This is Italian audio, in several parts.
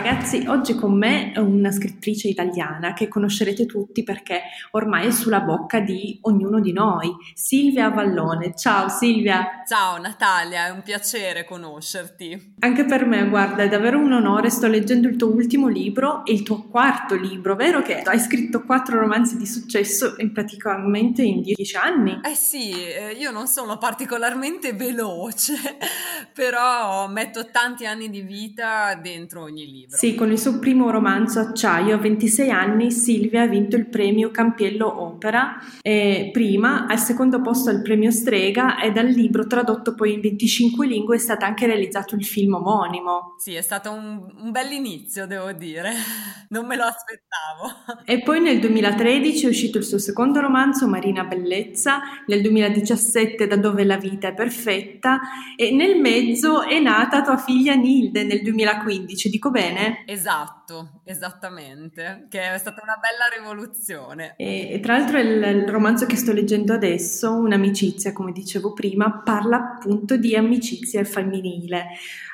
Ragazzi, oggi con me una scrittrice italiana che conoscerete tutti perché ormai è sulla bocca di ognuno di noi, Silvia Vallone. Ciao Silvia! Ciao Natalia, è un piacere conoscerti. Anche per me, guarda, è davvero un onore, sto leggendo il tuo ultimo libro e il tuo quarto libro, vero che hai scritto quattro romanzi di successo in praticamente in dieci anni? Eh sì, eh, io non sono particolarmente veloce, però metto tanti anni di vita dentro ogni ogni libro. Sì, con il suo primo romanzo Acciaio, a 26 anni, Silvia ha vinto il premio Campiello Opera, e prima al secondo posto al premio Strega e dal libro tradotto poi in 25 lingue è stato anche realizzato il film omonimo. Sì, è stato un, un bell'inizio, devo dire, non me lo aspettavo. E poi nel 2013 è uscito il suo secondo romanzo, Marina Bellezza, nel 2017 Da dove la vita è perfetta e nel mezzo è nata tua figlia Nilde nel 2015, dico dico bene? Esatto, esattamente, che è stata una bella rivoluzione. E, e tra l'altro il, il, romanzo che sto leggendo adesso, Un'amicizia, come dicevo prima, parla appunto di amicizia femminile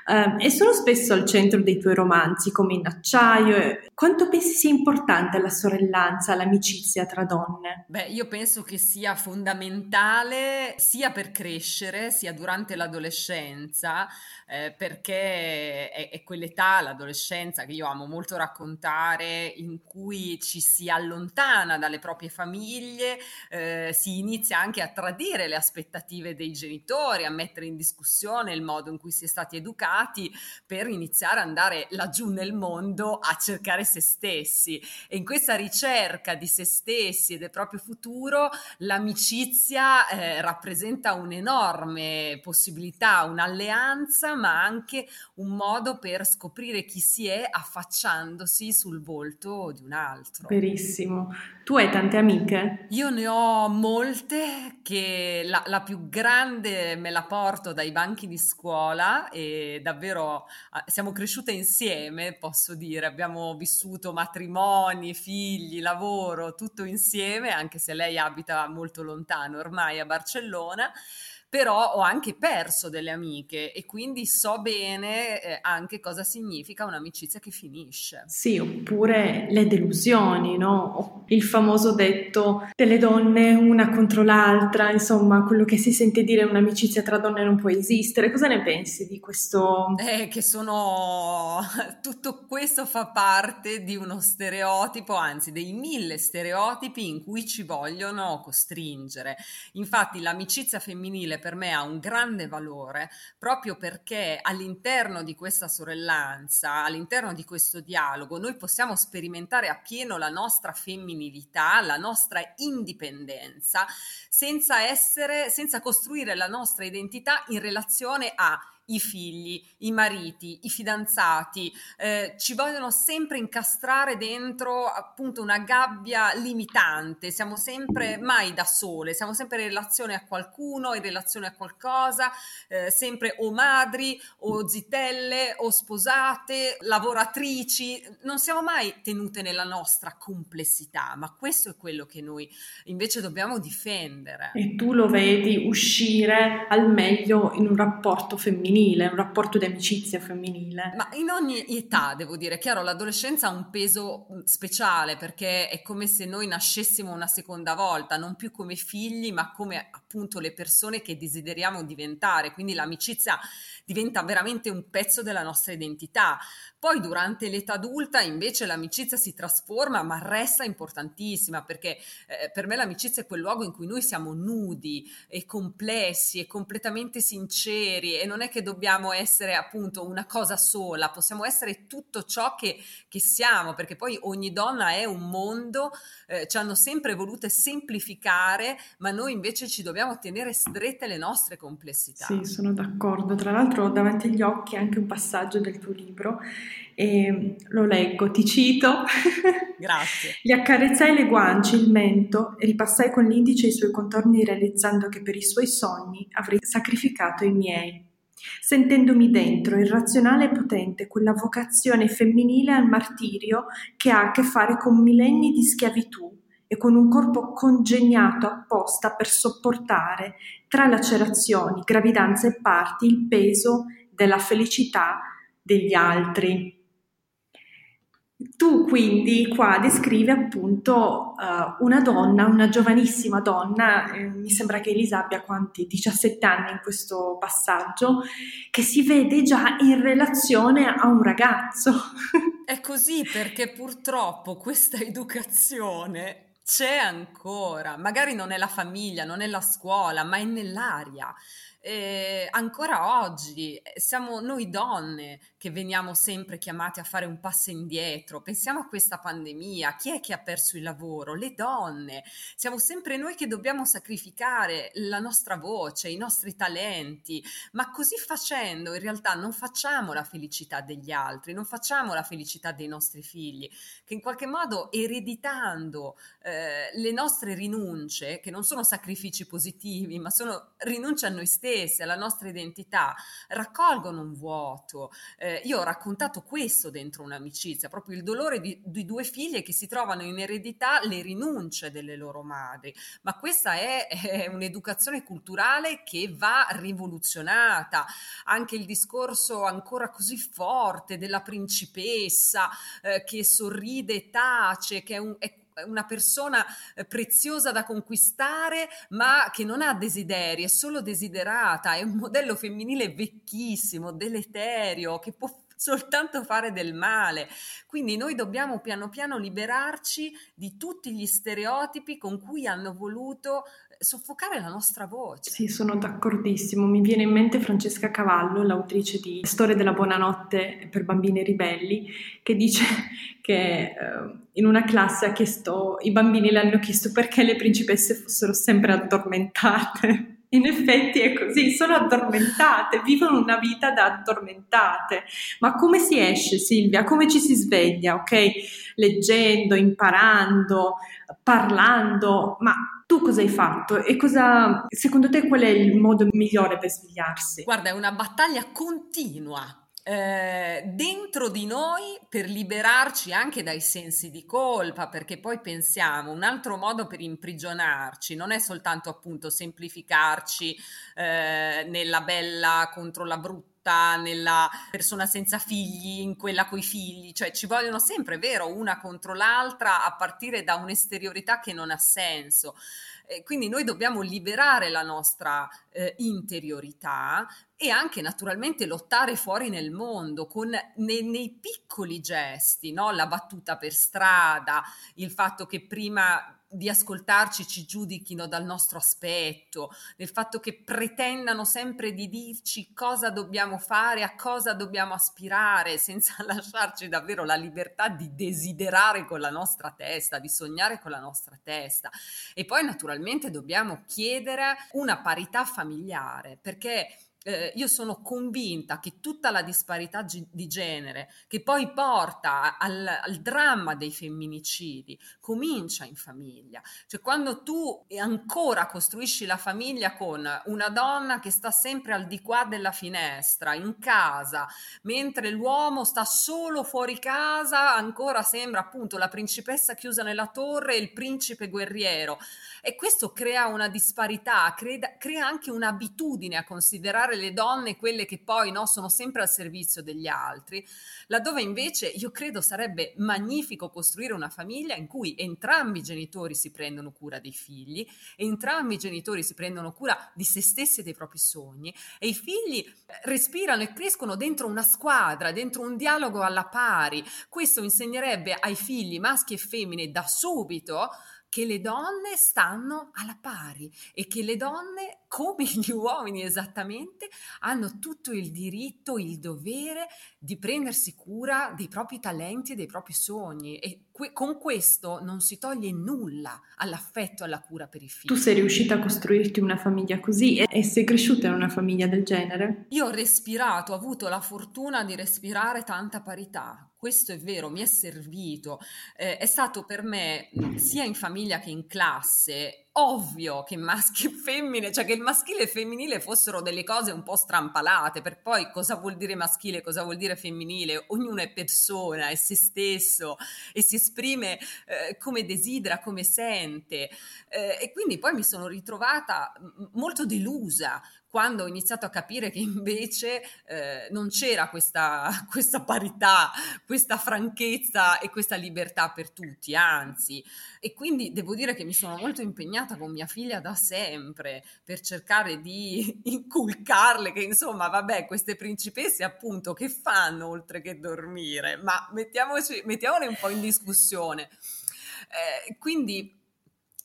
uh, e sono spesso al centro dei tuoi romanzi, come in Acciaio. Quanto pensi sia importante la sorellanza, l'amicizia tra donne? Beh, io penso che sia fondamentale sia per crescere, sia durante l'adolescenza, eh, perché è, è quell'età, l'adolescenza, che io amo molto raccontare, in cui ci si allontana dalle proprie famiglie, eh, si inizia anche a tradire le aspettative dei genitori, a mettere in discussione il modo in cui si è stati educati per iniziare ad andare laggiù nel mondo a cercare se stessi. E in questa ricerca di se stessi e del proprio futuro, l'amicizia eh, rappresenta un'enorme possibilità, un'alleanza, ma anche un modo per scoprire chi si è affacciandosi sul volto di un altro. Verissimo. Tu hai tante amiche? Io ne ho molte che la, la più grande me la porto dai banchi di scuola e davvero ah, siamo cresciute insieme, posso dire, abbiamo vissuto matrimoni, figli, lavoro, tutto insieme, anche se lei abita molto lontano ormai a Barcellona però ho anche perso delle amiche e quindi so bene eh, anche cosa significa un'amicizia che finisce. Sì, oppure le delusioni, no? Il famoso detto delle donne una contro l'altra, insomma, quello che si sente dire un'amicizia tra donne non può esistere. Cosa ne pensi di questo? Eh, che sono... tutto questo fa parte di uno stereotipo, anzi dei mille stereotipi in cui ci vogliono costringere. Infatti l'amicizia femminile per me ha un grande valore proprio perché all'interno di questa sorellanza, all'interno di questo dialogo, noi possiamo sperimentare appieno la nostra femminilità, la nostra indipendenza, senza essere, senza costruire la nostra identità in relazione a i figli, i mariti, i fidanzati, eh, ci vogliono sempre incastrare dentro appunto una gabbia limitante, siamo sempre mai da sole, siamo sempre in relazione a qualcuno, in relazione a qualcosa, eh, sempre o madri o zitelle o sposate, lavoratrici, non siamo mai tenute nella nostra complessità, ma questo è quello che noi invece dobbiamo difendere. E tu lo vedi uscire al meglio in un rapporto femminile femminile, un rapporto di amicizia femminile. Ma in ogni età, devo dire, chiaro, l'adolescenza ha un peso speciale perché è come se noi nascessimo una seconda volta, non più come figli, ma come appunto le persone che desideriamo diventare. Quindi l'amicizia diventa veramente un pezzo della nostra identità. Poi durante l'età adulta invece l'amicizia si trasforma ma resta importantissima perché eh, per me l'amicizia è quel luogo in cui noi siamo nudi e complessi e completamente sinceri e non è che dobbiamo essere appunto una cosa sola, possiamo essere tutto ciò che, che siamo, perché poi ogni donna è un mondo, eh, ci hanno sempre volute semplificare, ma noi invece ci dobbiamo tenere strette le nostre complessità. Sì, sono d'accordo. Tra l'altro ho davanti agli occhi anche un passaggio del tuo libro e lo leggo, ti cito. Grazie. Gli accarezzai le guance, il mento e ripassai con l'indice i suoi contorni realizzando che per i suoi sogni avrei sacrificato i miei. Sentendomi dentro, irrazionale e potente, quella vocazione femminile al martirio che ha a che fare con millenni di schiavitù e con un corpo congegnato apposta per sopportare, tra lacerazioni, gravidanze e parti, il peso della felicità degli altri. Tu quindi qua descrivi appunto uh, una donna, una giovanissima donna, eh, mi sembra che Elisa abbia quanti? 17 anni in questo passaggio, che si vede già in relazione a un ragazzo. È così perché purtroppo questa educazione c'è ancora, magari non è la famiglia, non è la scuola, ma è nell'aria eh, ancora oggi eh, siamo noi donne che veniamo sempre chiamate a fare un passo indietro. Pensiamo a questa pandemia, chi è che ha perso il lavoro? Le donne. Siamo sempre noi che dobbiamo sacrificare la nostra voce, i nostri talenti, ma così facendo in realtà non facciamo la felicità degli altri, non facciamo la felicità dei nostri figli, che in qualche modo ereditando eh, le nostre rinunce, che non sono sacrifici positivi, ma sono rinunce a noi stessi, stesse, alla nostra identità, raccolgono un vuoto. Eh, io ho raccontato questo dentro un'amicizia, proprio il dolore di, di, due figlie che si trovano in eredità le rinunce delle loro madri, ma questa è, è un'educazione culturale che va rivoluzionata. Anche il discorso ancora così forte della principessa eh, che sorride e tace, che è, un, è una persona eh, preziosa da conquistare, ma che non ha desideri, è solo desiderata, è un modello femminile vecchissimo, deleterio, che può soltanto fare del male. Quindi noi dobbiamo piano piano liberarci di tutti gli stereotipi con cui hanno voluto soffocare la nostra voce. Sì, sono d'accordissimo. Mi viene in mente Francesca Cavallo, l'autrice di Storia della buonanotte per bambini ribelli, che dice che eh, in una classe ha chiesto, i bambini le hanno chiesto perché le principesse fossero sempre addormentate. In effetti è così, sono addormentate, vivono una vita da addormentate. Ma come si esce, Silvia? Come ci si sveglia? Ok? Leggendo, imparando, parlando, ma tu cosa hai fatto e cosa, secondo te, qual è il modo migliore per svegliarsi? Guarda, è una battaglia continua. Eh, dentro di noi per liberarci anche dai sensi di colpa, perché poi pensiamo un altro modo per imprigionarci non è soltanto appunto semplificarci eh, nella bella contro la brutta nella persona senza figli, in quella coi figli, cioè ci vogliono sempre, vero, una contro l'altra a partire da un'esteriorità che non ha senso. Eh, quindi noi dobbiamo liberare la nostra eh, interiorità e anche naturalmente lottare fuori nel mondo con nei, nei piccoli gesti, no? la battuta per strada, il fatto che prima di ascoltarci ci giudichino dal nostro aspetto, del fatto che pretendano sempre di dirci cosa dobbiamo fare, a cosa dobbiamo aspirare, senza lasciarci davvero la libertà di desiderare con la nostra testa, di sognare con la nostra testa. E poi naturalmente dobbiamo chiedere una parità familiare, perché eh, io sono convinta che tutta la disparità gi- di genere che poi porta al, al, dramma dei femminicidi comincia in famiglia. Cioè quando tu ancora costruisci la famiglia con una donna che sta sempre al di qua della finestra, in casa, mentre l'uomo sta solo fuori casa, ancora sembra appunto la principessa chiusa nella torre e il principe guerriero. E questo crea una disparità, crea, crea anche un'abitudine a considerare le donne quelle che poi no, sono sempre al servizio degli altri, laddove invece io credo sarebbe magnifico costruire una famiglia in cui entrambi i genitori si prendono cura dei figli, entrambi i genitori si prendono cura di se stessi e dei propri sogni e i figli respirano e crescono dentro una squadra, dentro un dialogo alla pari. Questo insegnerebbe ai figli maschi e femmine da subito che le donne stanno alla pari e che le donne come gli uomini esattamente, hanno tutto il diritto, il dovere di prendersi cura dei propri talenti e dei propri sogni e que- con questo non si toglie nulla all'affetto e alla cura per i figli. Tu sei riuscita a costruirti una famiglia così e, e sei cresciuta in una famiglia del genere? Io ho respirato, ho avuto la fortuna di respirare tanta parità, questo è vero, mi è servito, eh, è stato per me sia in famiglia che in classe ovvio che maschi e femmine, cioè che il maschile e femminile fossero delle cose un po' strampalate, per poi cosa vuol dire maschile, cosa vuol dire femminile, ognuno è persona, è se stesso e si esprime eh, come desidera, come sente eh, e quindi poi mi sono ritrovata molto delusa quando ho iniziato a capire che invece eh, non c'era questa, questa, parità, questa franchezza e questa libertà per tutti, anzi. E quindi devo dire che mi sono molto impegnata con mia figlia da sempre per cercare di inculcarle che insomma, vabbè, queste principesse appunto che fanno oltre che dormire, ma mettiamoci, mettiamole un po' in discussione. Eh, quindi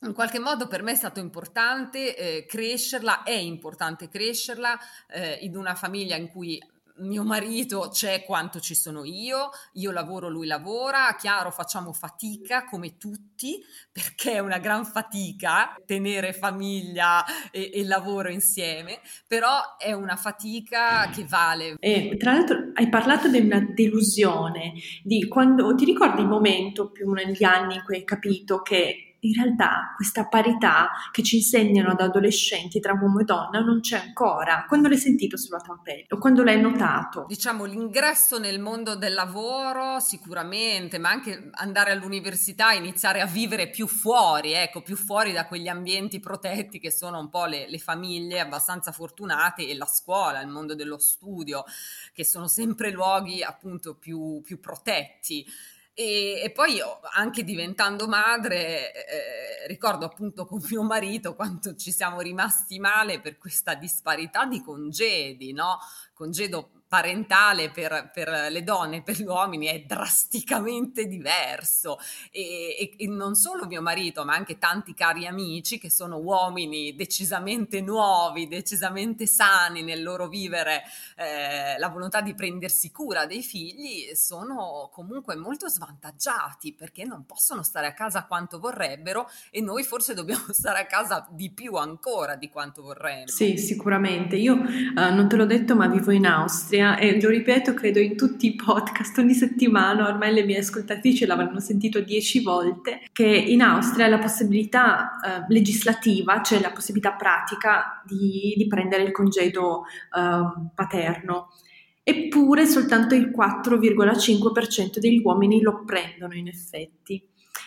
in qualche modo per me è stato importante eh, crescerla, è importante crescerla eh, in una famiglia in cui mio marito c'è quanto ci sono io, io lavoro, lui lavora, chiaro facciamo fatica come tutti, perché è una gran fatica tenere famiglia e, e lavoro insieme, però è una fatica che vale. E tra l'altro hai parlato di una delusione, di quando ti ricordi il momento più negli anni in cui hai capito che in realtà questa parità che ci insegnano da adolescenti tra uomo e donna non c'è ancora. Quando l'hai sentito sulla tua pelle o quando l'hai notato? Diciamo l'ingresso nel mondo del lavoro sicuramente, ma anche andare all'università, iniziare a vivere più fuori, ecco, più fuori da quegli ambienti protetti che sono un po' le, le famiglie abbastanza fortunate e la scuola, il mondo dello studio, che sono sempre luoghi appunto più, più protetti. E, e, poi anche diventando madre, eh, ricordo appunto con mio marito quanto ci siamo rimasti male per questa disparità di congedi, no? Congedo parentale per, per, le donne e per gli uomini è drasticamente diverso e, e, e, non solo mio marito ma anche tanti cari amici che sono uomini decisamente nuovi, decisamente sani nel loro vivere eh, la volontà di prendersi cura dei figli sono comunque molto svantaggiati perché non possono stare a casa quanto vorrebbero e noi forse dobbiamo stare a casa di più ancora di quanto vorremmo. Sì, sicuramente. Io uh, non te l'ho detto ma vivo in Austria Austria e lo ripeto credo in tutti i podcast ogni settimana, ormai le mie ascoltatrici l'avranno sentito dieci volte, che in Austria la possibilità eh, legislativa, cioè la possibilità pratica di, di prendere il congedo eh, paterno. Eppure soltanto il 4,5% degli uomini lo prendono in effetti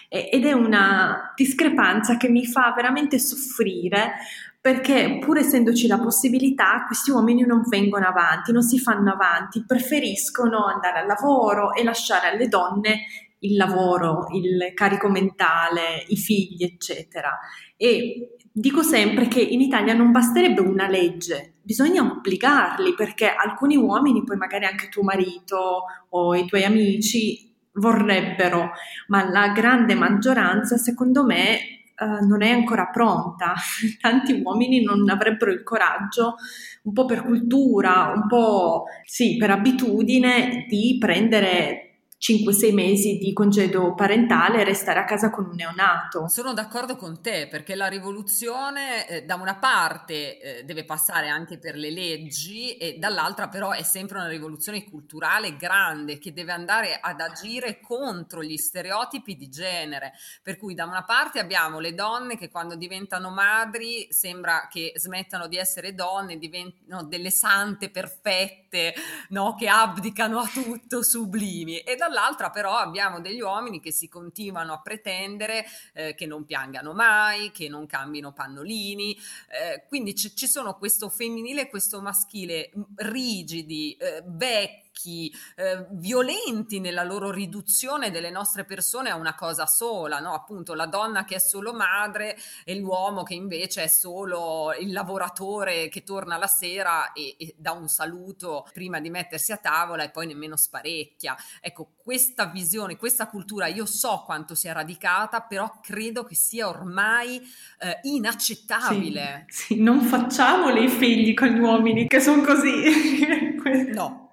ed è una discrepanza che mi fa veramente soffrire perché pur essendoci la possibilità, questi uomini non vengono avanti, non si fanno avanti, preferiscono andare al lavoro e lasciare alle donne il lavoro, il carico mentale, i figli, eccetera. E dico sempre che in Italia non basterebbe una legge, bisogna obbligarli perché alcuni uomini, poi magari anche tuo marito o i tuoi amici vorrebbero, ma la grande maggioranza secondo me uh, non è ancora pronta. Tanti uomini non avrebbero il coraggio, un po' per cultura, un po' sì, per abitudine, di prendere 5-6 mesi di congedo parentale e restare a casa con un neonato. Sono d'accordo con te perché la rivoluzione eh, da una parte eh, deve passare anche per le leggi e dall'altra però è sempre una rivoluzione culturale grande che deve andare ad agire contro gli stereotipi di genere. Per cui da una parte abbiamo le donne che quando diventano madri sembra che smettano di essere donne, diventano delle sante perfette, no? che abdicano a tutto, sublimi. E dall'altra dall'altra però abbiamo degli uomini che si continuano a pretendere eh, che non piangano mai, che non cambino pannolini, eh, quindi c- ci sono questo femminile e questo maschile rigidi, eh, vecchi, secchi, eh, violenti nella loro riduzione delle nostre persone a una cosa sola, no? appunto la donna che è solo madre e l'uomo che invece è solo il lavoratore che torna la sera e, e dà un saluto prima di mettersi a tavola e poi nemmeno sparecchia. Ecco, questa visione, questa cultura, io so quanto sia radicata, però credo che sia ormai eh, inaccettabile. Sì, sì, non facciamole i figli con gli uomini che sono così. no.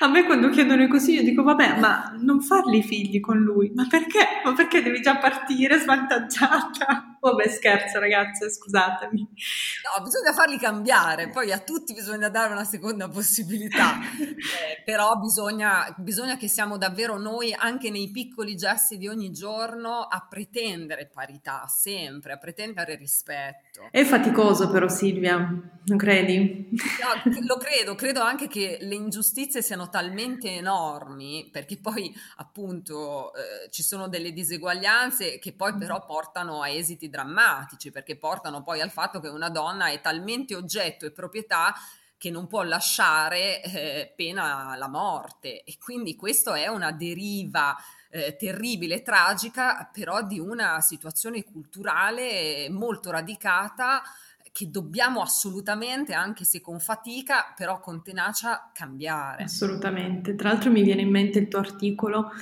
A me quando chiedono così io dico vabbè ma non farli figli con lui, ma perché? Ma perché devi già partire svantaggiata? Vabbè scherzo ragazze, scusatemi. No, bisogna farli cambiare, poi a tutti bisogna dare una seconda possibilità, eh, però bisogna, bisogna che siamo davvero noi anche nei piccoli gesti di ogni giorno a pretendere parità, sempre, a pretendere rispetto. È faticoso però Silvia, non credi? No, lo credo, credo anche che le ingiustizie siano talmente enormi, perché poi appunto eh, ci sono delle diseguaglianze che poi però portano a esiti drammatici, perché portano poi al fatto che una donna è talmente oggetto e proprietà che non può lasciare eh, pena la morte. E quindi questo è una deriva eh, terribile, tragica, però di una situazione culturale molto radicata che dobbiamo assolutamente, anche se con fatica, però con tenacia, cambiare. Assolutamente. Tra l'altro mi viene in mente il tuo articolo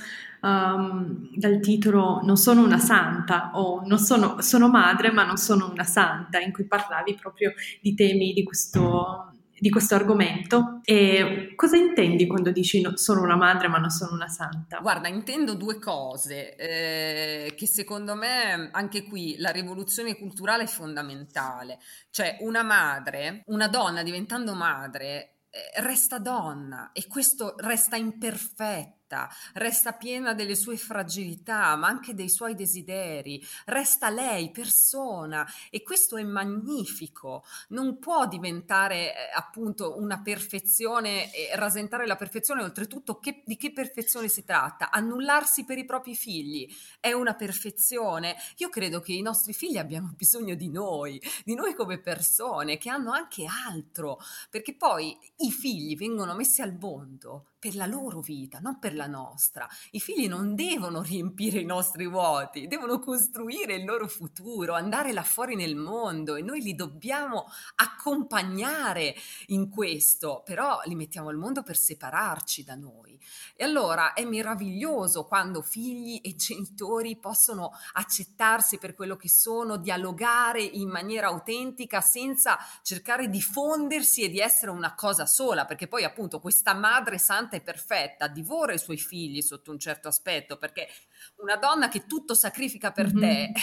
um, dal titolo Non sono una santa o non sono, sono madre ma non sono una santa, in cui parlavi proprio di temi di questo di questo argomento e cosa intendi quando dici no, sono una madre ma non sono una santa? Guarda, intendo due cose eh, che secondo me anche qui la rivoluzione culturale è fondamentale, cioè una madre, una donna diventando madre eh, resta donna e questo resta imperfetto perfetta, resta piena delle sue fragilità, ma anche dei suoi desideri, resta lei persona e questo è magnifico. Non può diventare eh, appunto una perfezione e rasentare la perfezione, oltretutto che, di che perfezione si tratta? Annullarsi per i propri figli è una perfezione. Io credo che i nostri figli abbiano bisogno di noi, di noi come persone che hanno anche altro, perché poi i figli vengono messi al mondo per la loro vita, non per la nostra. I figli non devono riempire i nostri vuoti, devono costruire il loro futuro, andare là fuori nel mondo e noi li dobbiamo accompagnare in questo, però li mettiamo al mondo per separarci da noi. E allora è meraviglioso quando figli e genitori possono accettarsi per quello che sono, dialogare in maniera autentica senza cercare di fondersi e di essere una cosa sola, perché poi appunto questa madre santa è perfetta, divora i suoi figli sotto un certo aspetto, perché una donna che tutto sacrifica per mm-hmm. te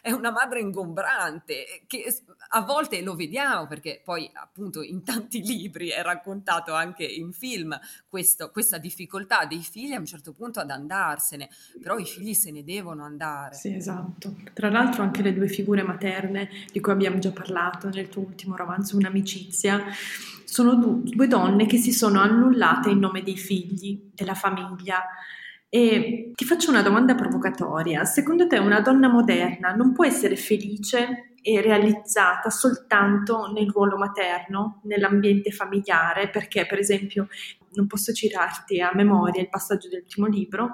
è, è, una madre ingombrante, che a volte lo vediamo, perché poi appunto in tanti libri è raccontato anche in film questo, questa difficoltà dei figli a un certo punto ad andarsene, però i figli se ne devono andare. Sì, esatto. Tra l'altro anche le due figure materne di cui abbiamo già parlato nel tuo ultimo romanzo, Un'amicizia, sono due donne che si sono annullate in nome dei figli, della famiglia. E ti faccio una domanda provocatoria. Secondo te una donna moderna non può essere felice e realizzata soltanto nel ruolo materno, nell'ambiente familiare? Perché, per esempio, non posso citarti a memoria il passaggio del primo libro,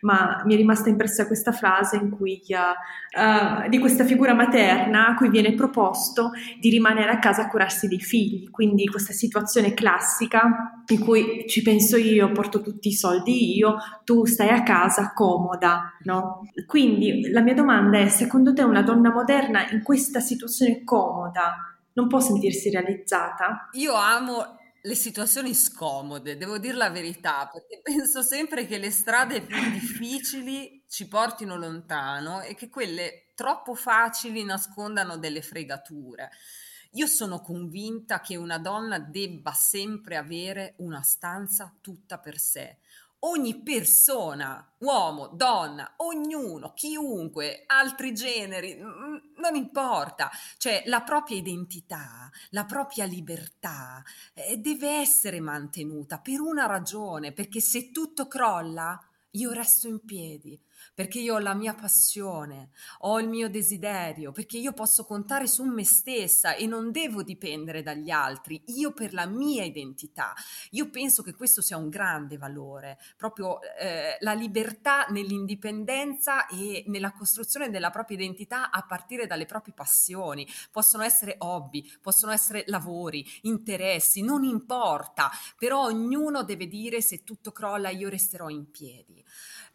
ma mi è rimasta impressa questa frase in cui uh, di questa figura materna a cui viene proposto di rimanere a casa a curarsi dei figli, quindi questa situazione classica in cui ci penso io, porto tutti i soldi io, tu stai a casa comoda, no? Quindi la mia domanda è, secondo te una donna moderna in questa situazione comoda non può sentirsi realizzata? Io amo le situazioni scomode, devo dire la verità, perché penso sempre che le strade più difficili ci portino lontano e che quelle troppo facili nascondano delle fregature. Io sono convinta che una donna debba sempre avere una stanza tutta per sé, ogni persona, uomo, donna, ognuno, chiunque, altri generi, non importa, cioè la propria identità, la propria libertà eh, deve essere mantenuta per una ragione, perché se tutto crolla, io resto in piedi perché io ho la mia passione, ho il mio desiderio, perché io posso contare su me stessa e non devo dipendere dagli altri, io per la mia identità. Io penso che questo sia un grande valore, proprio eh, la libertà nell'indipendenza e nella costruzione della propria identità a partire dalle proprie passioni. Possono essere hobby, possono essere lavori, interessi, non importa, però ognuno deve dire se tutto crolla io resterò in piedi.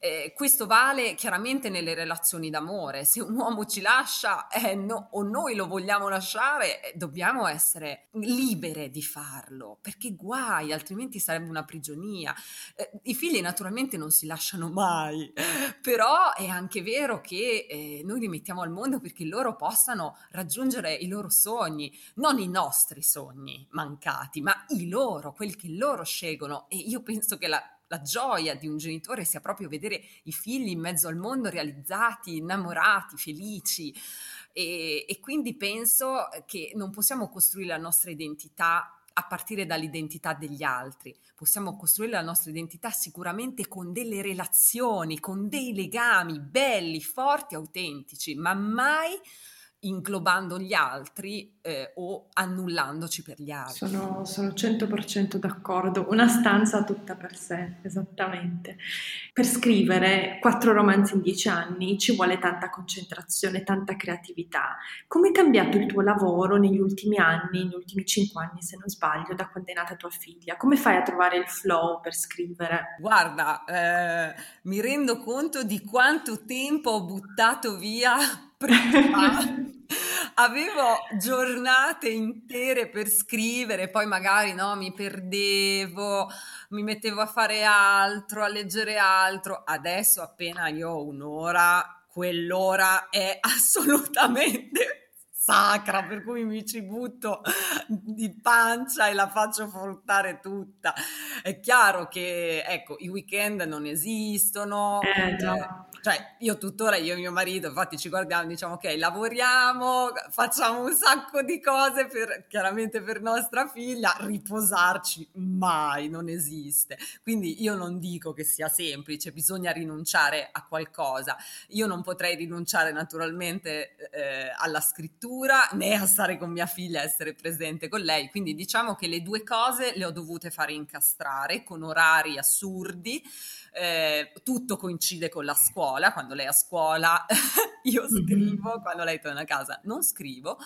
Eh, questo vale chiaramente nelle relazioni d'amore. Se un uomo ci lascia eh, no, o noi lo vogliamo lasciare, eh, dobbiamo essere libere di farlo, perché guai, altrimenti sarebbe una prigionia. Eh, I figli naturalmente non si lasciano mai, però è anche vero che eh, noi li mettiamo al mondo perché loro possano raggiungere i loro sogni, non i nostri sogni mancati, ma i loro, quelli che loro scelgono. E io penso che la la gioia di un genitore sia proprio vedere i figli in mezzo al mondo realizzati, innamorati, felici. E, e quindi penso che non possiamo costruire la nostra identità a partire dall'identità degli altri. Possiamo costruire la nostra identità sicuramente con delle relazioni, con dei legami belli, forti, autentici, ma mai inglobando gli altri eh, o annullandoci per gli altri. Sono, sono 100% d'accordo, una stanza tutta per sé, esattamente. Per scrivere quattro romanzi in dieci anni ci vuole tanta concentrazione, tanta creatività. Come è cambiato il tuo lavoro negli ultimi anni, negli ultimi cinque anni se non sbaglio, da quando è nata tua figlia? Come fai a trovare il flow per scrivere? Guarda, eh, mi rendo conto di quanto tempo ho buttato via prima avevo giornate intere per scrivere, poi magari no, mi perdevo, mi mettevo a fare altro, a leggere altro. Adesso appena io ho un'ora, quell'ora è assolutamente sacra, per cui mi ci butto di pancia e la faccio fruttare tutta. È chiaro che, ecco, i weekend non esistono. Eh, già. Cioè, io tuttora, io e mio marito, infatti ci guardiamo, diciamo, ok, lavoriamo, facciamo un sacco di cose per, chiaramente per nostra figlia, riposarci mai, non esiste. Quindi io non dico che sia semplice, bisogna rinunciare a qualcosa. Io non potrei rinunciare naturalmente eh, alla scrittura, né a stare con mia figlia, essere presente con lei. Quindi diciamo che le due cose le ho dovute fare incastrare con orari assurdi. Eh, tutto coincide con la scuola, quando lei è a scuola io mm-hmm. scrivo, quando lei torna a casa non scrivo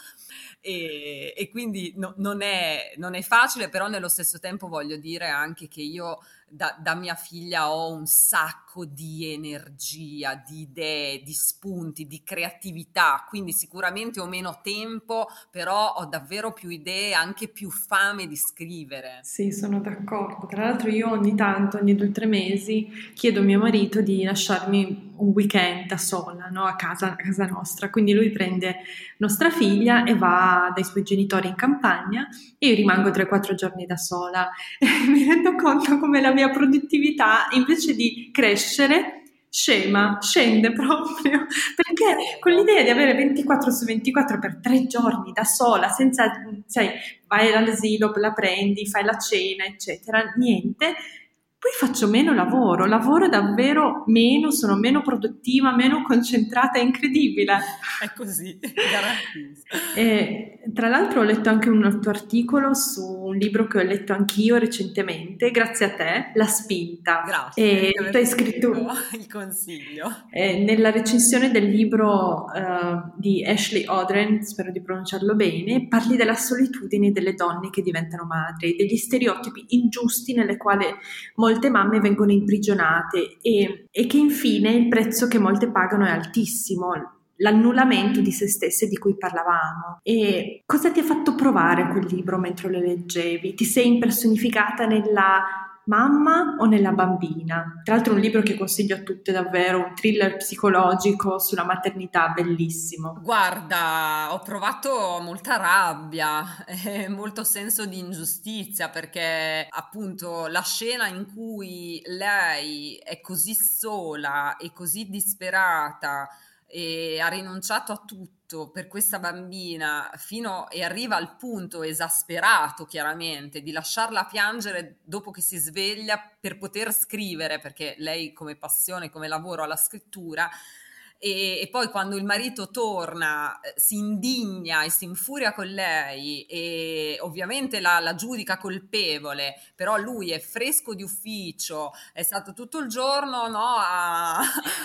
e, e quindi no, non, è, non, è, facile, però nello stesso tempo voglio dire anche che io da, da, mia figlia ho un sacco di energia, di idee, di spunti, di creatività, quindi sicuramente ho meno tempo, però ho davvero più idee, anche più fame di scrivere. Sì, sono d'accordo. Tra l'altro io ogni tanto, ogni due o tre mesi, chiedo a mio marito di lasciarmi un weekend da sola, no? a, casa, a casa nostra, quindi lui prende nostra figlia e va dai suoi genitori in campagna e io rimango 3-4 giorni da sola. mi rendo conto come la mia produttività invece di crescere scema, scende proprio, perché con l'idea di avere 24 su 24 per tre giorni da sola, senza, sai, vai all'asilo, la prendi, fai la cena, eccetera, niente, faccio meno lavoro, lavoro davvero meno, sono meno produttiva, meno concentrata, è incredibile. È così. E, tra l'altro ho letto anche un tuo articolo su un libro che ho letto anch'io recentemente, grazie a te, La spinta. Grazie. E tu hai scritto il consiglio. Eh, nella recensione del libro uh, di Ashley Odren, spero di pronunciarlo bene, parli della solitudine delle donne che diventano madri, degli stereotipi ingiusti nelle quali molte molte mamme vengono imprigionate e, e che infine il prezzo che molte pagano è altissimo, l'annullamento di se stesse di cui parlavamo. E cosa ti ha fatto provare quel libro mentre lo leggevi? Ti sei impersonificata nella mamma o nella bambina. Tra l'altro un libro che consiglio a tutte davvero, un thriller psicologico sulla maternità bellissimo. Guarda, ho provato molta rabbia e molto senso di ingiustizia perché appunto la scena in cui lei è così sola e così disperata e ha rinunciato a tutto fatto per questa bambina fino e arriva al punto esasperato chiaramente di lasciarla piangere dopo che si sveglia per poter scrivere perché lei come passione, come lavoro ha la scrittura e, e, poi quando il marito torna eh, si indigna e si infuria con lei e ovviamente la, la, giudica colpevole, però lui è fresco di ufficio, è stato tutto il giorno no, a,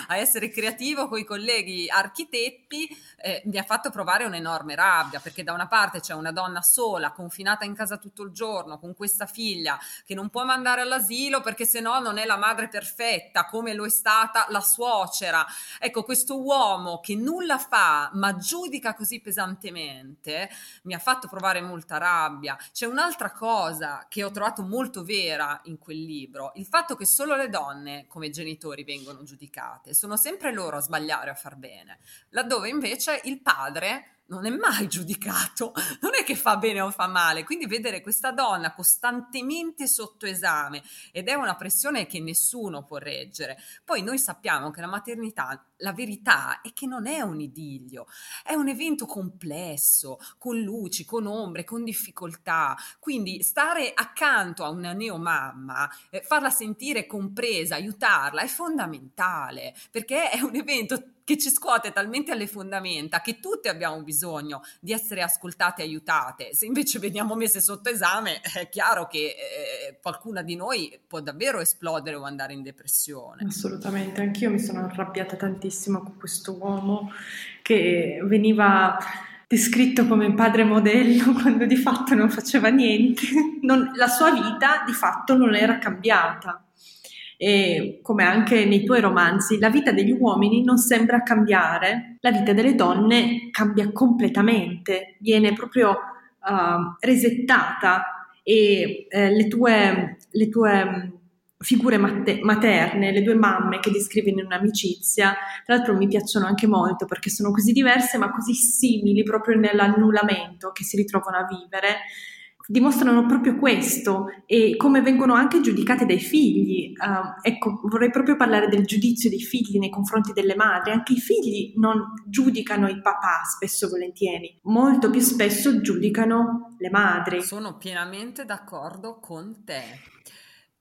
a, essere creativo con i colleghi architetti, eh, mi ha fatto provare un'enorme rabbia perché da una parte c'è una donna sola, confinata in casa tutto il giorno, con questa figlia che non può mandare all'asilo perché se no non è la madre perfetta come lo è stata la suocera. Ecco, questo questo uomo che nulla fa ma giudica così pesantemente mi ha fatto provare molta rabbia. C'è un'altra cosa che ho trovato molto vera in quel libro, il fatto che solo le donne come genitori vengono giudicate, sono sempre loro a sbagliare a far bene, laddove invece il padre non è mai giudicato, non è che fa bene o fa male, quindi vedere questa donna costantemente sotto esame ed è una pressione che nessuno può reggere. Poi noi sappiamo che la maternità, la verità è che non è un idillio, è un evento complesso, con luci, con ombre, con difficoltà, quindi stare accanto a una neomamma, eh, farla sentire compresa, aiutarla è fondamentale, perché è un evento che ci scuote talmente alle fondamenta che tutte abbiamo bisogno di essere ascoltate e aiutate. Se invece veniamo messe sotto esame, è chiaro che eh, qualcuna di noi può davvero esplodere o andare in depressione. Assolutamente, anch'io mi sono arrabbiata tantissimo con questo uomo che veniva descritto come padre modello quando di fatto non faceva niente. Non, la sua vita di fatto non era cambiata e come anche nei tuoi romanzi, la vita degli uomini non sembra cambiare, la vita delle donne cambia completamente, viene proprio uh, resettata e eh, le tue, le tue figure mater- materne, le due mamme che descrivi in un'amicizia, tra l'altro mi piacciono anche molto perché sono così diverse ma così simili proprio nell'annullamento che si ritrovano a vivere dimostrano proprio questo e come vengono anche giudicate dai figli. Uh, ecco, vorrei proprio parlare del giudizio dei figli nei confronti delle madri. Anche i figli non giudicano il papà spesso volentieri, molto più spesso giudicano le madri. Sono pienamente d'accordo con te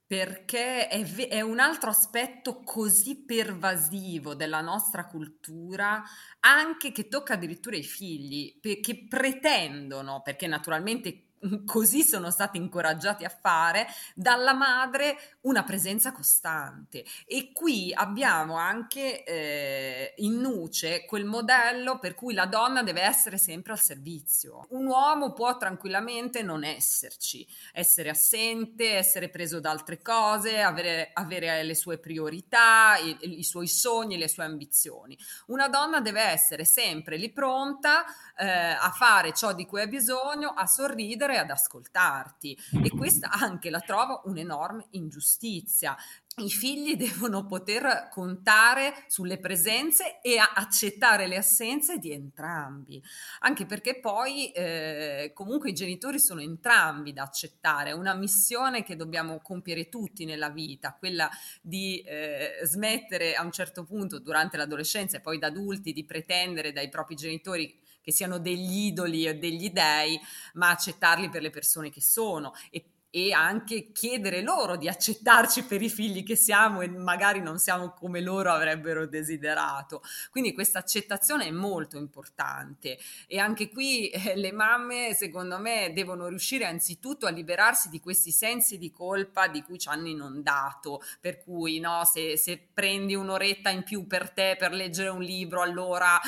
perché è, è, un altro aspetto così pervasivo della nostra cultura, anche che tocca addirittura i figli, che pretendono, perché naturalmente così sono stati incoraggiati a fare dalla madre una presenza costante. E qui abbiamo anche eh, in nuce quel modello per cui la donna deve essere sempre al servizio. Un uomo può tranquillamente non esserci essere assente essere preso da altre cose avere, avere le sue priorità i, i suoi sogni le sue ambizioni. Una donna deve essere sempre lì pronta eh, a fare ciò di cui ha bisogno a sorridere leggere ad ascoltarti. E questa anche la trovo un'enorme ingiustizia. I figli devono poter contare sulle presenze e accettare le assenze di entrambi, anche perché poi eh, comunque i genitori sono entrambi da accettare, è una missione che dobbiamo compiere tutti nella vita, quella di eh, smettere a un certo punto durante l'adolescenza e poi da adulti di pretendere dai propri genitori che siano degli idoli o degli dei, ma accettarli per le persone che sono. E e anche chiedere loro di accettarci per i figli che siamo e magari non siamo come loro avrebbero desiderato. Quindi questa accettazione è molto importante. E anche qui eh, le mamme secondo me devono riuscire anzitutto a liberarsi di questi sensi di colpa di cui ci hanno inondato, per cui no, se, se prendi un'oretta in più per te per leggere un libro allora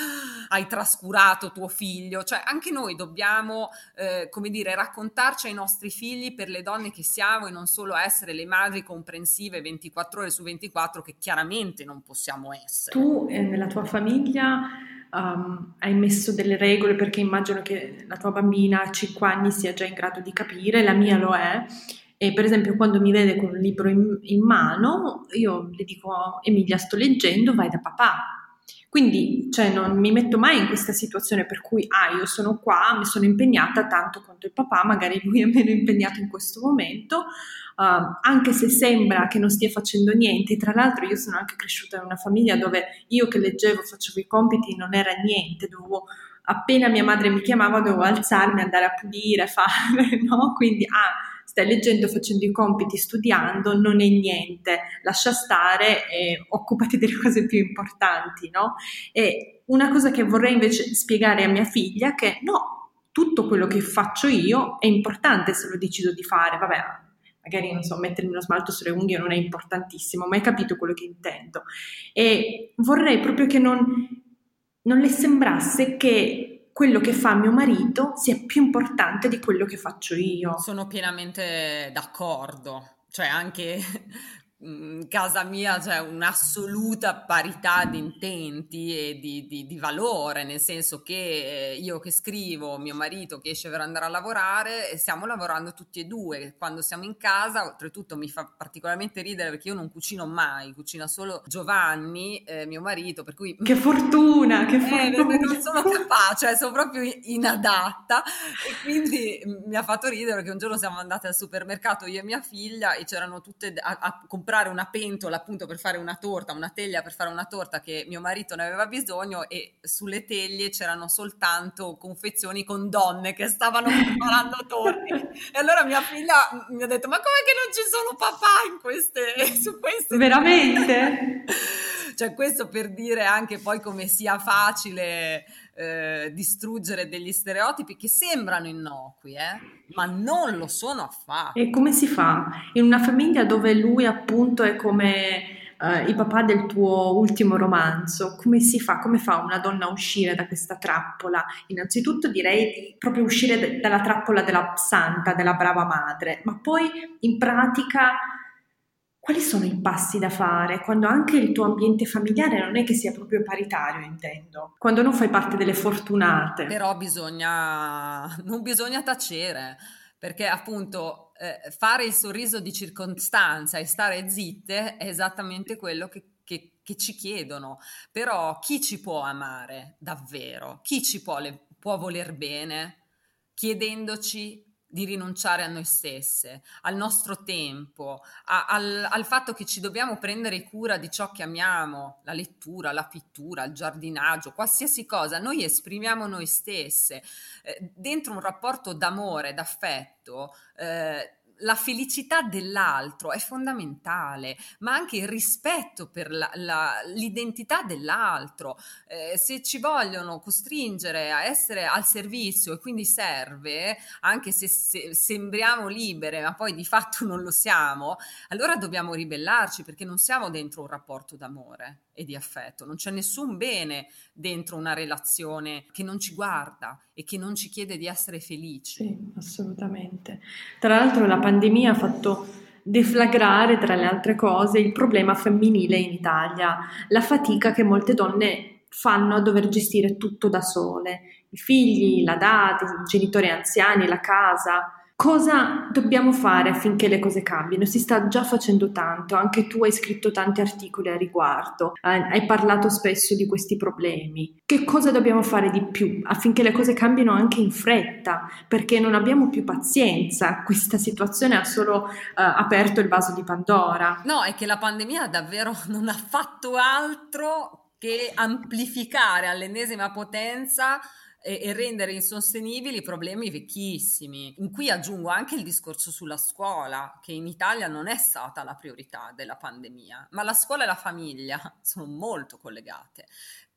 hai trascurato tuo figlio, cioè anche noi dobbiamo eh, come dire raccontarci ai nostri figli per le donne donne che siamo e non solo essere le madri comprensive 24 ore su 24 che chiaramente non possiamo essere. Tu eh, nella tua famiglia um, hai messo delle regole perché immagino che la tua bambina a 5 anni sia già in grado di capire, la mia lo è. E per esempio quando mi vede con un libro in, in mano, io le dico Emilia sto leggendo, vai da papà, quindi cioè, non mi metto mai in questa situazione per cui, ah, io sono qua, mi sono impegnata tanto quanto il papà, magari lui è meno impegnato in questo momento, uh, anche se sembra che non stia facendo niente. Tra l'altro io sono anche cresciuta in una famiglia dove io che leggevo, facevo i compiti, non era niente, dovevo appena mia madre mi chiamava dovevo alzarmi, andare a pulire, fare, no? Quindi, ah, stai leggendo, facendo i compiti, studiando, non è niente, lascia stare e occupati delle cose più importanti, no? E una cosa che vorrei invece spiegare a mia figlia è che no, tutto quello che faccio io è importante se lo decido di fare, vabbè, magari non so, mettermi uno smalto sulle unghie non è importantissimo, ma hai capito quello che intendo. E vorrei proprio che non, non le sembrasse che quello che fa mio marito sia più importante di quello che faccio io. Sono pienamente d'accordo, cioè anche in casa mia c'è un'assoluta parità di intenti e di, di, di, valore, nel senso che io che scrivo, mio marito che esce per andare a lavorare, stiamo lavorando tutti e due. Quando siamo in casa, oltretutto mi fa particolarmente ridere perché io non cucino mai, cucina solo Giovanni, eh, mio marito, per cui... Che fortuna, che eh, fortuna! non sono capace, sono proprio inadatta e quindi mi ha fatto ridere perché un giorno siamo andati al supermercato io e mia figlia e c'erano tutte a, a comprare comprare una pentola appunto per fare una torta, una teglia per fare una torta che mio marito ne aveva bisogno e sulle teglie c'erano soltanto confezioni con donne che stavano preparando torte. e allora mia figlia mi ha detto ma com'è che non ci sono papà in queste, su queste Veramente? cioè questo per dire anche poi come sia facile eh, distruggere degli stereotipi che sembrano innocui, eh, ma non lo sono affatto. E come si fa? In una famiglia dove lui appunto è come Uh, il papà del tuo ultimo romanzo, come si fa? Come fa una donna a uscire da questa trappola? Innanzitutto direi di proprio uscire d- dalla trappola della santa, della brava madre, ma poi in pratica quali sono i passi da fare quando anche il tuo ambiente familiare non è che sia proprio paritario, intendo, quando non fai parte delle fortunate? Però bisogna, non bisogna tacere, perché appunto eh, fare il sorriso di circostanza e stare zitte è esattamente quello che, che, che ci chiedono. Però chi ci può amare davvero? Chi ci può, le, può voler bene? Chiedendoci di rinunciare a noi stesse, al nostro tempo, a, al, al, fatto che ci dobbiamo prendere cura di ciò che amiamo, la lettura, la pittura, il giardinaggio, qualsiasi cosa, noi esprimiamo noi stesse. Eh, dentro un rapporto d'amore, d'affetto, eh, la felicità dell'altro è fondamentale, ma anche il rispetto per la, la, l'identità dell'altro. Eh, se ci vogliono costringere a essere al servizio e quindi serve, anche se, se sembriamo libere, ma poi di fatto non lo siamo, allora dobbiamo ribellarci perché non siamo dentro un rapporto d'amore e di affetto, non c'è nessun bene dentro una relazione che non ci guarda e che non ci chiede di essere felici. Sì, assolutamente. Tra l'altro la pandemia ha fatto deflagrare, tra le altre cose, il problema femminile in Italia, la fatica che molte donne fanno a dover gestire tutto da sole, i figli, la data, i genitori anziani, la casa, Cosa dobbiamo fare affinché le cose cambino? Si sta già facendo tanto, anche tu hai scritto tanti articoli a riguardo, hai parlato spesso di questi problemi. Che cosa dobbiamo fare di più affinché le cose cambino anche in fretta? Perché non abbiamo più pazienza, questa situazione ha solo uh, aperto il vaso di Pandora. No, è che la pandemia davvero non ha fatto altro che amplificare all'ennesima potenza e, e rendere insostenibili problemi vecchissimi. In cui aggiungo anche il discorso sulla scuola, che in Italia non è stata la priorità della pandemia, ma la scuola e la famiglia sono molto collegate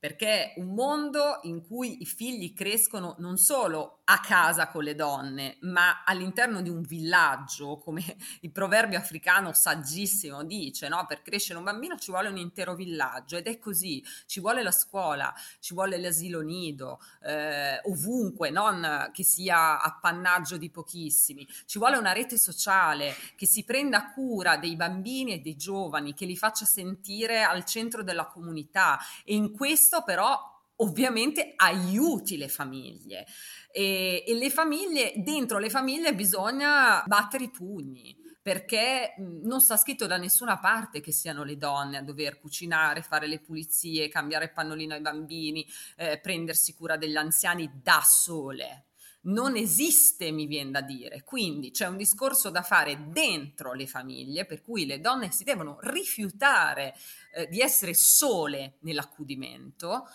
perché un mondo in cui i figli crescono non solo a casa con le donne, ma all'interno di un villaggio, come il proverbio africano saggissimo dice, no? per crescere un bambino ci vuole un intero villaggio ed è così, ci vuole la scuola, ci vuole l'asilo nido, eh, ovunque, non che sia appannaggio di pochissimi, ci vuole una rete sociale che si prenda cura dei bambini e dei giovani, che li faccia sentire al centro della comunità. E in questo questo però ovviamente aiuti le famiglie e, e le famiglie, dentro le famiglie bisogna battere i pugni perché non sta scritto da nessuna parte che siano le donne a dover cucinare, fare le pulizie, cambiare il pannolino ai bambini, eh, prendersi cura degli anziani da sole. Non esiste, mi viene da dire. Quindi c'è un discorso da fare dentro le famiglie, per cui le donne si devono rifiutare eh, di essere sole nell'accudimento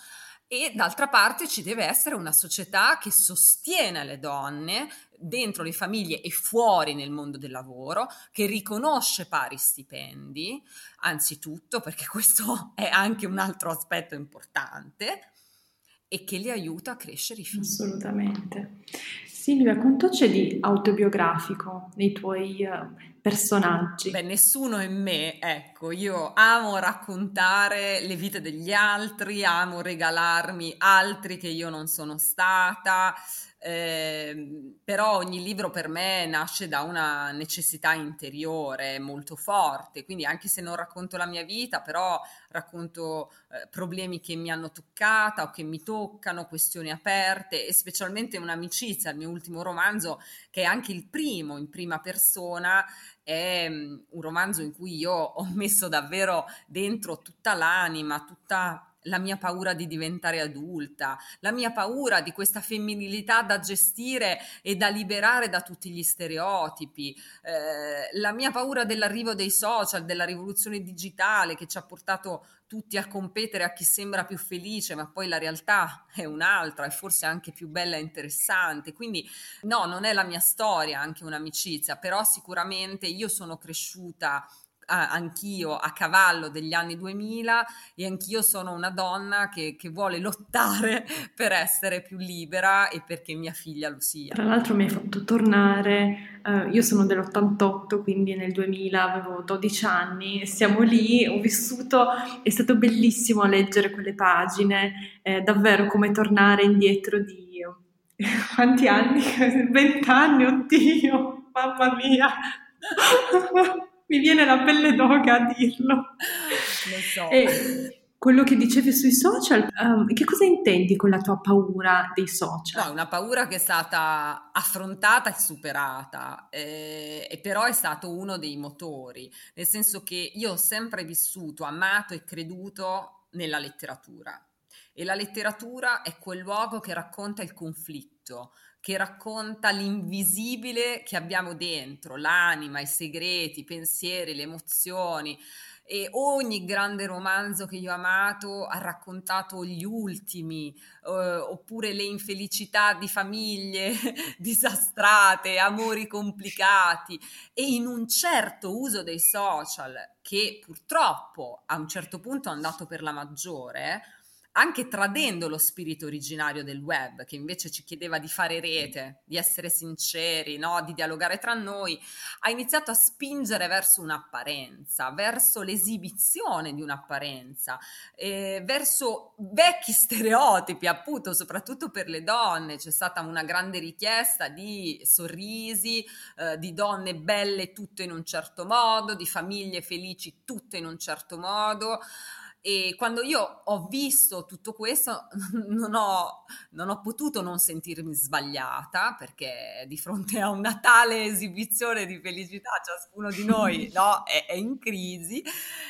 e d'altra parte ci deve essere una società che sostiene le donne dentro le famiglie e fuori nel mondo del lavoro, che riconosce pari stipendi, anzitutto perché questo è anche un altro aspetto importante, e che li aiuta a crescere i figli. Assolutamente. Silvia, quanto c'è di autobiografico nei tuoi uh, personaggi? Beh, nessuno in me, ecco, io amo raccontare le vite degli altri, amo regalarmi altri che io non sono stata, eh, però ogni libro per me nasce da una necessità interiore molto forte, quindi anche se non racconto la mia vita, però racconto eh, problemi che mi hanno toccata o che mi toccano, questioni aperte e specialmente un'amicizia, il mio ultimo romanzo che è anche il primo in prima persona, è um, un romanzo in cui io ho messo davvero dentro tutta l'anima, tutta la mia paura di diventare adulta, la mia paura di questa femminilità da gestire e da liberare da tutti gli stereotipi, eh, la mia paura dell'arrivo dei social, della rivoluzione digitale che ci ha portato tutti a competere a chi sembra più felice, ma poi la realtà è un'altra e forse anche più bella e interessante. Quindi no, non è la mia storia, anche un'amicizia, però sicuramente io sono cresciuta anch'io a cavallo degli anni 2000 e anch'io sono una donna che, che, vuole lottare per essere più libera e perché mia figlia lo sia. Tra l'altro mi hai fatto tornare, uh, io sono dell'88, quindi nel 2000 avevo 12 anni, siamo lì, ho vissuto, è stato bellissimo leggere quelle pagine, è davvero come tornare indietro di quanti anni? 20 anni, oddio, mamma mia! Mi viene la pelle d'oca a dirlo. Lo so. E quello che dicevi sui social, um, che cosa intendi con la tua paura dei social? No, una paura che è stata affrontata e superata, eh, e però è stato uno dei motori, nel senso che io ho sempre vissuto, amato e creduto nella letteratura. E la letteratura è quel luogo che racconta il conflitto, che racconta l'invisibile che abbiamo dentro, l'anima, i segreti, i pensieri, le emozioni. E ogni grande romanzo che io ho amato ha raccontato gli ultimi, eh, oppure le infelicità di famiglie disastrate, amori complicati. E in un certo uso dei social, che purtroppo a un certo punto è andato per la maggiore, anche tradendo lo spirito originario del web, che invece ci chiedeva di fare rete, di essere sinceri, no? di dialogare tra noi, ha iniziato a spingere verso un'apparenza, verso l'esibizione di un'apparenza, eh, verso vecchi stereotipi, appunto, soprattutto per le donne. C'è stata una grande richiesta di sorrisi, eh, di donne belle tutte in un certo modo, di famiglie felici tutte in un certo modo. E quando io ho visto tutto questo non ho, non ho, potuto non sentirmi sbagliata perché di fronte a una tale esibizione di felicità ciascuno di noi no, è, è, in crisi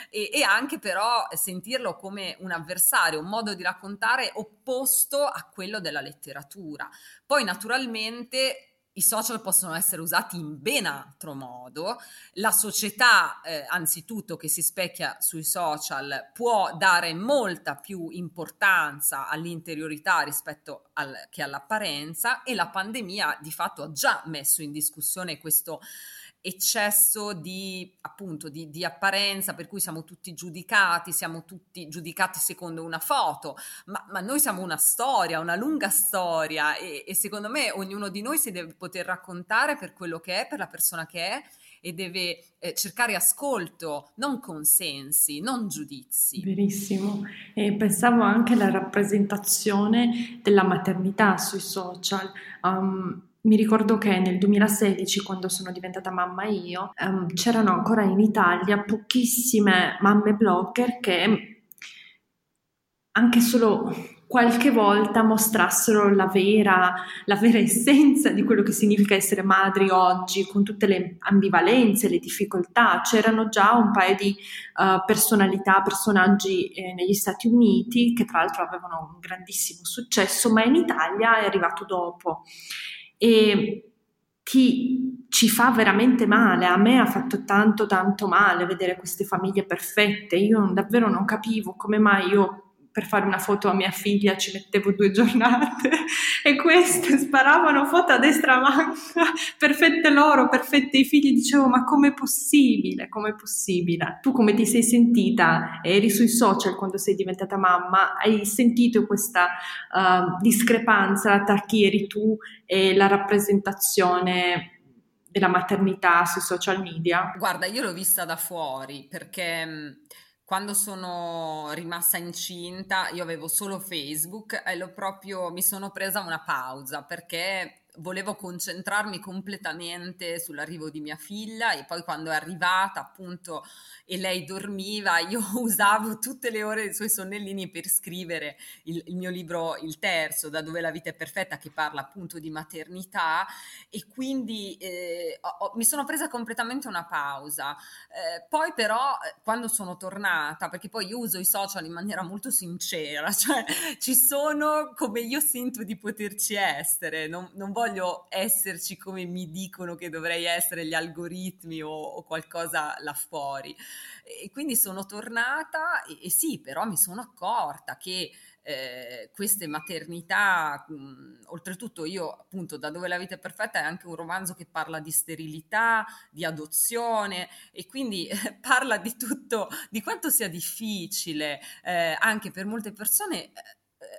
e, e anche però sentirlo come un avversario, un modo di raccontare opposto a quello della letteratura. Poi naturalmente i social possono essere usati in ben altro modo, la società eh, anzitutto che si specchia sui social può dare molta più importanza all'interiorità rispetto al, che all'apparenza e la pandemia di fatto ha già messo in discussione questo eccesso di, appunto, di, di, apparenza, per cui siamo tutti giudicati, siamo tutti giudicati secondo una foto, ma, ma noi siamo una storia, una lunga storia e, e, secondo me ognuno di noi si deve poter raccontare per quello che è, per la persona che è e deve eh, cercare ascolto, non consensi, non giudizi. Verissimo. E pensavo anche alla rappresentazione della maternità sui social. Um, mi ricordo che nel 2016, quando sono diventata mamma io, um, c'erano ancora in Italia pochissime mamme blogger che anche solo qualche volta mostrassero la vera, la vera, essenza di quello che significa essere madri oggi, con tutte le ambivalenze, le difficoltà. C'erano già un paio di uh, personalità, personaggi eh, negli Stati Uniti che tra l'altro avevano un grandissimo successo, ma in Italia è arrivato dopo e ti, ci fa veramente male. A me ha fatto tanto tanto male vedere queste famiglie perfette. Io davvero non capivo come mai io per fare una foto a mia figlia ci mettevo due giornate e queste sparavano foto a destra manca, perfette loro, perfette i figli, dicevo ma com'è possibile, com'è possibile? Tu come ti sei sentita? Eri sui social quando sei diventata mamma, hai sentito questa uh, discrepanza tra chi eri tu e la rappresentazione della maternità sui social media? Guarda, io l'ho vista da fuori perché quando sono rimasta incinta io avevo solo Facebook e l'ho proprio, mi sono presa una pausa perché volevo concentrarmi completamente sull'arrivo di mia figlia e poi quando è arrivata appunto e lei dormiva io usavo tutte le ore dei suoi sonnellini per scrivere il, il, mio libro il terzo da dove la vita è perfetta che parla appunto di maternità. E quindi eh, ho, mi sono presa completamente una pausa. Eh, poi però eh, quando sono tornata perché poi io uso i social in maniera molto sincera cioè ci sono come io sento di poterci essere non, non voglio voglio esserci come mi dicono che dovrei essere gli algoritmi o, o qualcosa là fuori. E quindi sono tornata e, e sì, però mi sono accorta che eh, queste maternità, mh, oltretutto io appunto da dove la vita è perfetta è anche un romanzo che parla di sterilità, di adozione e quindi eh, parla di tutto, di quanto sia difficile eh, anche per molte persone eh,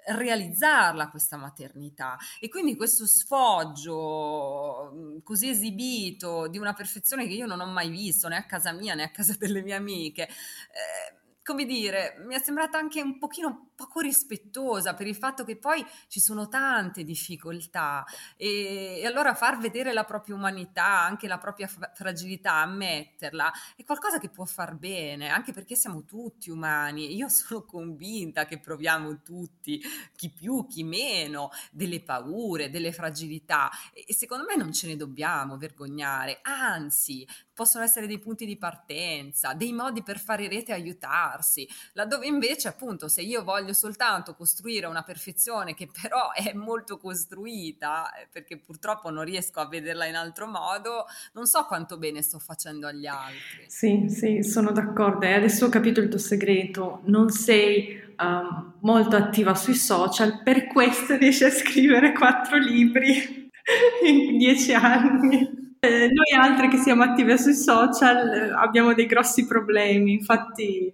realizzarla questa maternità. E quindi questo sfoggio mhmm, così esibito di una perfezione che io non ho mai visto né a casa mia né a casa delle mie amiche eh, come dire, mi è sembrata anche un pochino poco rispettosa per il fatto che poi ci sono tante difficoltà e, e allora far vedere la propria umanità, anche la propria fragilità, ammetterla, è qualcosa che può far bene, anche perché siamo tutti umani. Io sono convinta che proviamo tutti, chi più, chi meno, delle paure, delle fragilità e secondo me non ce ne dobbiamo vergognare, anzi possono essere dei punti di partenza, dei modi per fare rete e aiutarsi, laddove invece appunto se io voglio soltanto costruire una perfezione che però è molto costruita, eh, perché purtroppo non riesco a vederla in altro modo, non so quanto bene sto facendo agli altri. Sì, sì, sono d'accordo e adesso ho capito il tuo segreto, non sei um, molto attiva sui social, per questo riesci a scrivere quattro libri in dieci anni. Eh, noi altre che siamo attive sui social eh, abbiamo dei grossi problemi, infatti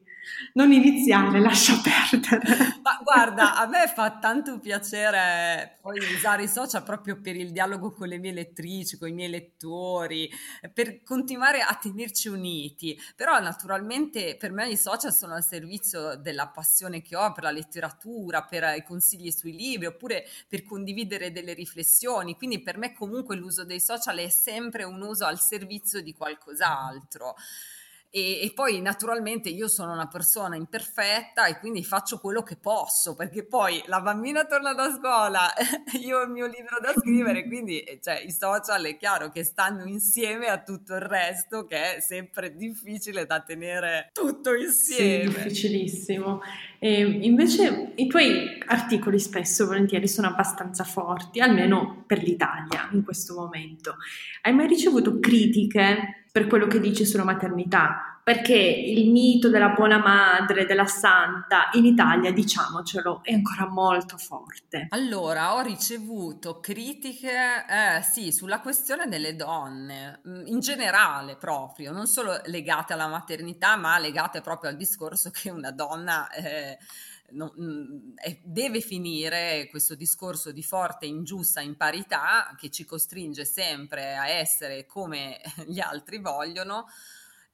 non iniziare, lascia perdere. Ma guarda, a me fa tanto piacere poi usare i social proprio per il dialogo con le mie lettrici, con i miei lettori, per continuare a tenerci uniti. Però naturalmente per me i social sono al servizio della passione che ho per la letteratura, per i consigli sui libri, oppure per condividere delle riflessioni. Quindi per me comunque l'uso dei social è sempre un uso al servizio di qualcos'altro. E, e, poi naturalmente io sono una persona imperfetta e quindi faccio quello che posso, perché poi la bambina torna da scuola, io ho il mio libro da scrivere, quindi cioè, i social è chiaro che stanno insieme a tutto il resto che è sempre difficile da tenere tutto insieme. Sì, difficilissimo. E invece i tuoi articoli spesso volentieri sono abbastanza forti, almeno per l'Italia in questo momento. Hai mai ricevuto critiche per quello che dici sulla maternità, perché il mito della buona madre, della santa, in Italia, diciamocelo, è ancora molto forte. Allora, ho ricevuto critiche, eh, sì, sulla questione delle donne, mm, in generale proprio, non solo legate alla maternità, ma legate proprio al discorso che una donna... Eh, non, mm, deve finire questo discorso di forte ingiusta imparità che ci costringe sempre a essere come gli altri vogliono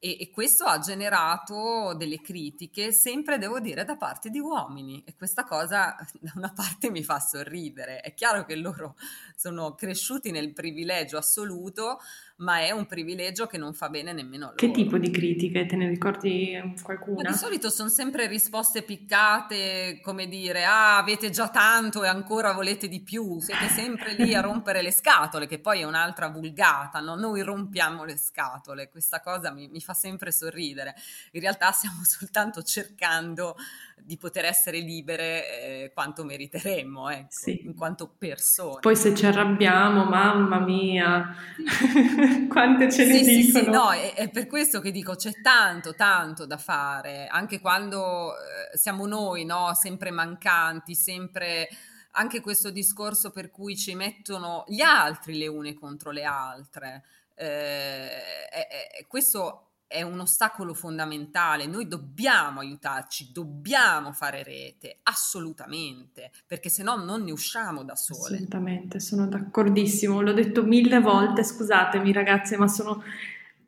e, e, questo ha generato delle critiche, sempre devo dire, da parte di uomini e questa cosa da una parte mi fa sorridere. È chiaro che loro sono cresciuti nel privilegio assoluto, ma è un privilegio che non fa bene nemmeno a loro. Che tipo di critiche? Te ne ricordi qualcuna? Ma di solito sono sempre risposte piccate, come dire, ah, avete già tanto e ancora volete di più, siete sempre lì a rompere le scatole, che poi è un'altra vulgata, no? Noi rompiamo le scatole, questa cosa mi, mi fa sempre sorridere. In realtà stiamo soltanto cercando di poter essere libere eh, quanto meriteremmo, ecco, sì. in quanto persone. Poi se ci arrabbiamo, mamma mia, quante ce ne sì, dicono. Sì, sì, no, è, è, per questo che dico c'è tanto, tanto da fare, anche quando eh, siamo noi, no, sempre mancanti, sempre anche questo discorso per cui ci mettono gli altri le une contro le altre. Eh, è, questo è un ostacolo fondamentale. Noi dobbiamo aiutarci, dobbiamo fare rete, assolutamente, perché se no non ne usciamo da sole. Assolutamente, sono d'accordissimo. L'ho detto mille volte, scusatemi ragazze, ma sono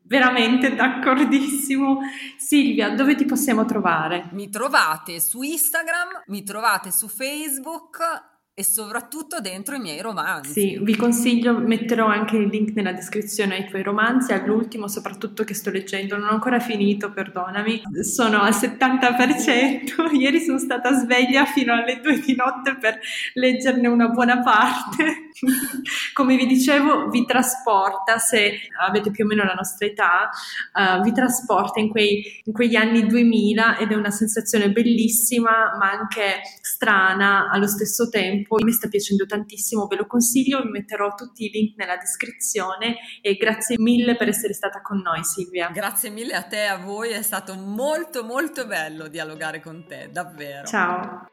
veramente d'accordissimo. Silvia, dove ti possiamo trovare? Mi trovate su Instagram, mi trovate su Facebook e soprattutto dentro i miei romanzi. Sì, vi consiglio, metterò anche il link nella descrizione ai tuoi romanzi, all'ultimo soprattutto che sto leggendo, non ho ancora finito, perdonami, sono al 70%, ieri sono stata sveglia fino alle 2 di notte per leggerne una buona parte. Come vi dicevo, vi trasporta, se avete più o meno la nostra età, uh, vi trasporta in, quei, in quegli anni 2000 ed è una sensazione bellissima ma anche strana allo stesso tempo mi sta piacendo tantissimo, ve lo consiglio, vi metterò tutti i link nella descrizione e grazie mille per essere stata con noi Silvia. Grazie mille a te e a voi, è stato molto molto bello dialogare con te, davvero. Ciao.